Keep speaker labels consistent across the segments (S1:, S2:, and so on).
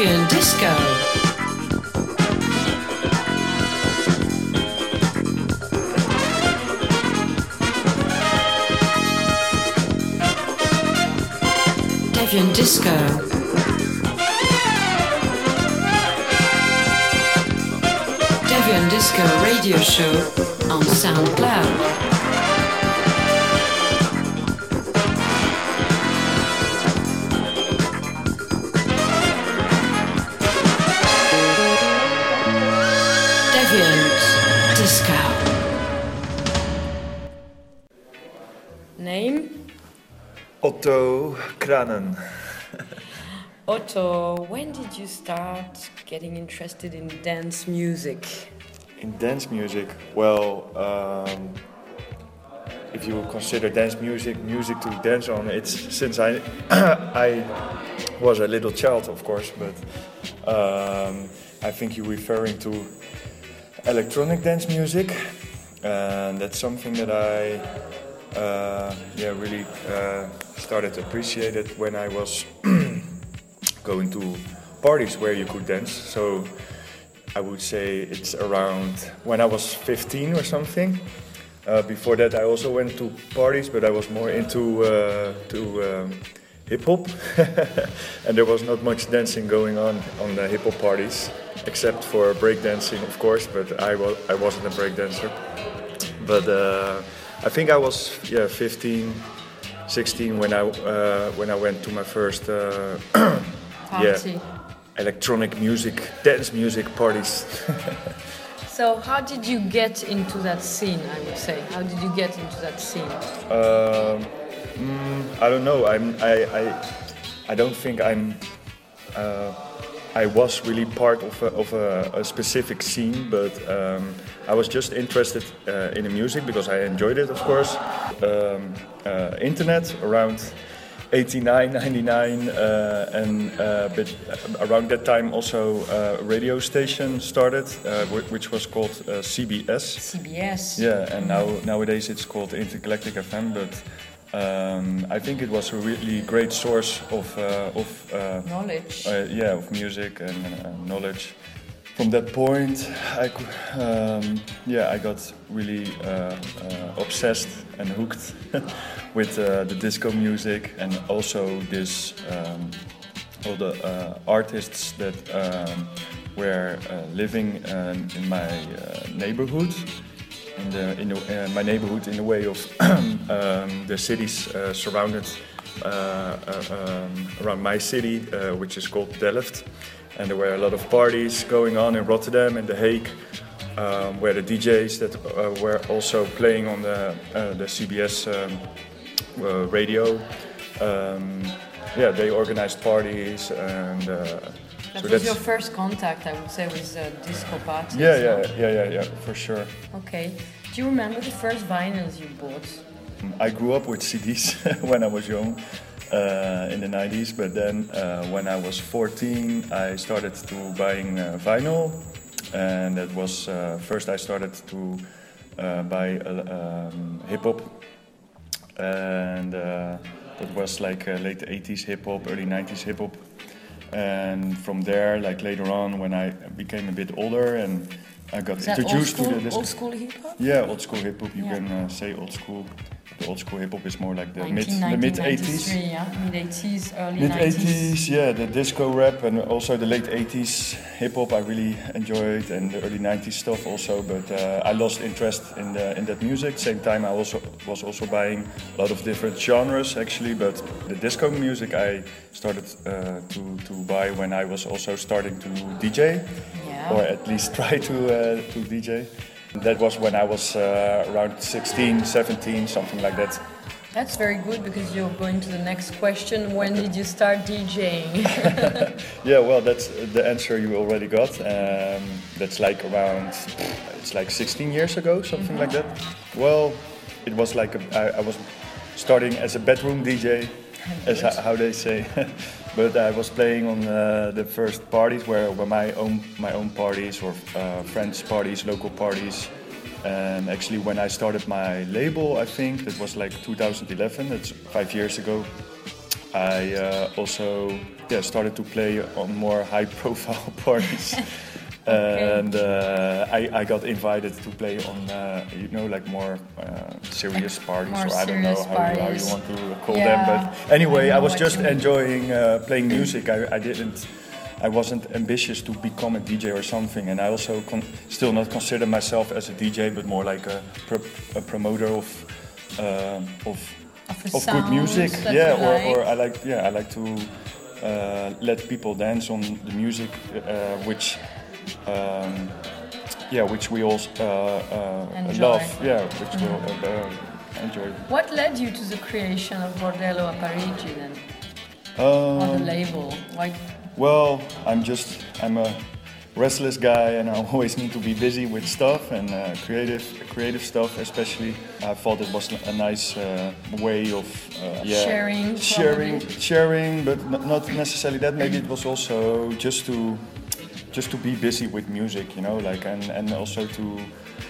S1: Deviant Disco. Deviant Disco. Deviant Disco radio show on SoundCloud.
S2: Otto Kraanen.
S3: Otto, when did you start getting interested in dance music?
S2: In dance music, well, um, if you consider dance music music to dance on, it's since I I was a little child, of course, but um, I think you're referring to electronic dance music, and that's something that I uh, yeah really uh, started to appreciate it when I was going to parties where you could dance. So I would say it's around when I was 15 or something. Uh, before that, I also went to parties, but I was more into uh, to um, hip hop, and there was not much dancing going on on the hip hop parties, except for breakdancing, of course. But I was I wasn't a breakdancer. But uh, I think I was yeah 15, 16 when I uh, when I went to my first uh, yeah electronic music, dance music parties.
S3: So, how did you get into that scene? I would say, how did you get into that scene?
S2: Um, mm, I don't know. I'm. I. I, I don't think I'm. Uh, I was really part of a, of a, a specific scene, but um, I was just interested uh, in the music because I enjoyed it, of course. Um, uh, internet around 89, 99, uh, and uh, but around that time also uh, a radio station started, uh, which was called uh, CBS.
S3: CBS.
S2: Yeah, and now nowadays it's called Intergalactic FM, but um, I think it was a really great source of uh, of uh,
S3: Knowledge.
S2: uh, yeah of music and uh, knowledge. From that point, I um, yeah I got really uh, uh, obsessed and hooked with uh, the disco music and also this um, all the uh, artists that um, were uh, living um, in my uh, neighborhood in the in the, uh, my neighborhood in the way of um, the cities uh, surrounded uh, um, around my city, which is called Delft, and there were a lot of parties going on in Rotterdam and The Hague, um, where the DJs that uh, were also playing on the uh, the CBS um, uh, radio. Um, yeah, they organized parties and.
S3: That
S2: so
S3: was your first contact, I would say, with uh, disco parties.
S2: yeah, yeah, yeah, yeah, yeah, for sure.
S3: Okay. Do you remember the first vinyls you bought?
S2: I grew up with CDs when I was young uh, in the 90s, but then uh, when I was 14, I started to buying uh, vinyl, and that was uh, first I started to uh, buy uh, um, hip hop, and uh, it was like uh, late 80s hip hop, early 90s hip hop, and from there, like later on, when I became a bit older and I got
S3: Is that old
S2: introduced
S3: school,
S2: to the
S3: old school hip hop?
S2: Yeah, old school hip hop. You
S3: Yeah.
S2: can uh, say old school. Old school hip hop is more like the mid the mid 80s.
S3: yeah, mid 80s, early
S2: Mid
S3: 90s.
S2: 80s, yeah, the disco rap and also the late 80s hip hop I really enjoyed and the early 90s stuff also. But uh, I lost interest in the, in that music. Same time I also was also buying a lot of different genres actually. But the disco music I started uh, to to buy when I was also starting to DJ
S3: Yeah.
S2: or at least try to uh, to DJ. That was when I was uh, around 16, 17, something like that.
S3: That's very good because you're going to the next question. When did you start DJing?
S2: Yeah, well, that's the answer you already got. Um, that's like around, it's like 16 years ago, something like that. Well, it was like a, I, I was starting as a bedroom DJ, as how they say. but I was playing on uh, the first parties where were my own my own parties or uh, friends' parties, local parties. And actually, when I started my label, I think that was like 2011. That's five years ago. I uh, also yeah started to play on more high-profile parties. And uh, I, I got invited to play on, uh, you know, like more uh, serious parties,
S3: More
S2: or I don't know how, you- how you want to call
S3: Yeah,
S2: them. But anyway,
S3: I
S2: I, was just enjoying uh, playing music. I, I didn't, I wasn't ambitious to become a DJ or something. And I also con- still not consider myself as a DJ, but more like a, pro- a promoter of, uh, of
S3: Of,
S2: of good music. Yeah, or,
S3: like.
S2: or I like yeah I like to uh, let people dance on the music, uh, which um, yeah, which we all uh, uh, love. Yeah, which we all uh, enjoy.
S3: What led you to the creation of Bordello a Parigi then,
S2: Um,
S3: on the label? Why?
S2: Well, I'm just I'm a restless guy, and I always need to be busy with stuff and uh, creative creative stuff, especially. I thought it was a nice uh, way of uh, yeah,
S3: Sharing,
S2: sharing,
S3: probably.
S2: sharing, but not necessarily that. Maybe it was also just to just to be busy with music, you know, like and and also to.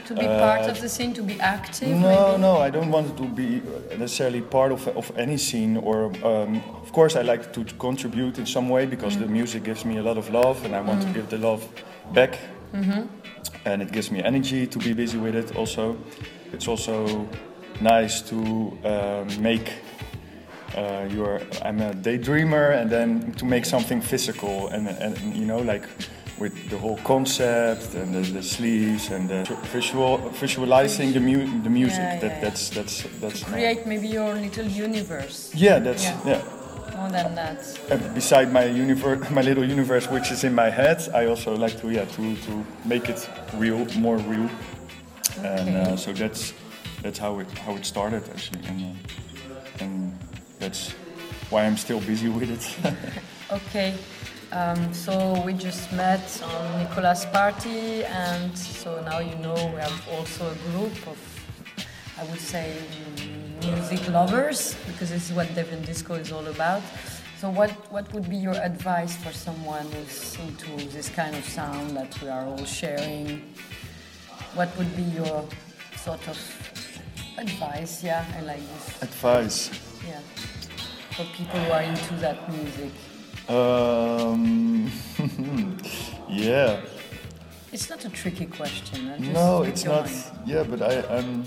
S3: To be
S2: uh,
S3: part of the scene, to be active?
S2: no,
S3: maybe?
S2: no, I don't want to be necessarily part of, of any scene. Or, um, of course, I like to contribute in some way because the music gives me a lot of love, and I want to give the love back. And it gives me energy to be busy with it. Also, it's also nice to um, make. Uh, your, I'm a daydreamer, and then to make something physical, and, and you know, like with the whole concept and the, the sleeves and the visual visualizing the, mu- the music.
S3: Yeah,
S2: that
S3: yeah,
S2: that's that's that's
S3: Create maybe your little universe.
S2: yeah, that's
S3: Yeah.
S2: yeah.
S3: More than that.
S2: And beside my universe, my little universe, which is in my head, I also like to yeah to, to make it real, more real, and uh, so that's that's how it how it started actually, and uh, and that's why I'm still busy with it.
S3: Okay, um, so we just met on Nicolas' party, and so now you know we have also a group of, I would say, music lovers, because this is what Deviant Disco is all about. So, what, what would be your advice for someone who's into this kind of sound that we are all sharing? What would be your sort of advice? Yeah, I like this.
S2: Advice.
S3: Yeah, for people who are into that music.
S2: Um, yeah.
S3: It's not a tricky question. Just
S2: No, it's
S3: your
S2: not. Yeah, but I, I'm.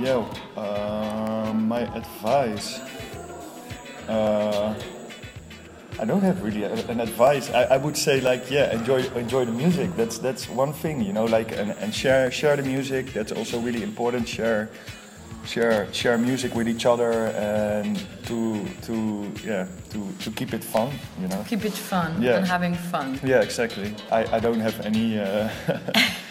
S2: Yeah, uh, my advice. Uh, I don't have really an advice. I, I would say like yeah, enjoy enjoy the music. That's that's one thing, you know, like and, and share share the music. That's also really important. Share share share music with each other and to to yeah to to keep it fun, you know.
S3: Keep it fun
S2: Yeah.
S3: and having fun.
S2: Yeah, exactly. I, I don't have any. Uh,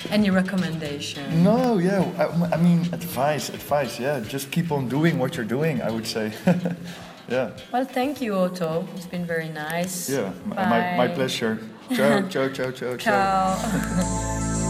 S3: Any recommendation?
S2: No, yeah. I, I mean, advice, advice. Yeah, just keep on doing what you're doing. I would say. yeah,
S3: Well, thank you, Otto. It's been very nice.
S2: yeah. My, my pleasure. Ciao, ciao, ciao, ciao, ciao.
S3: Ciao.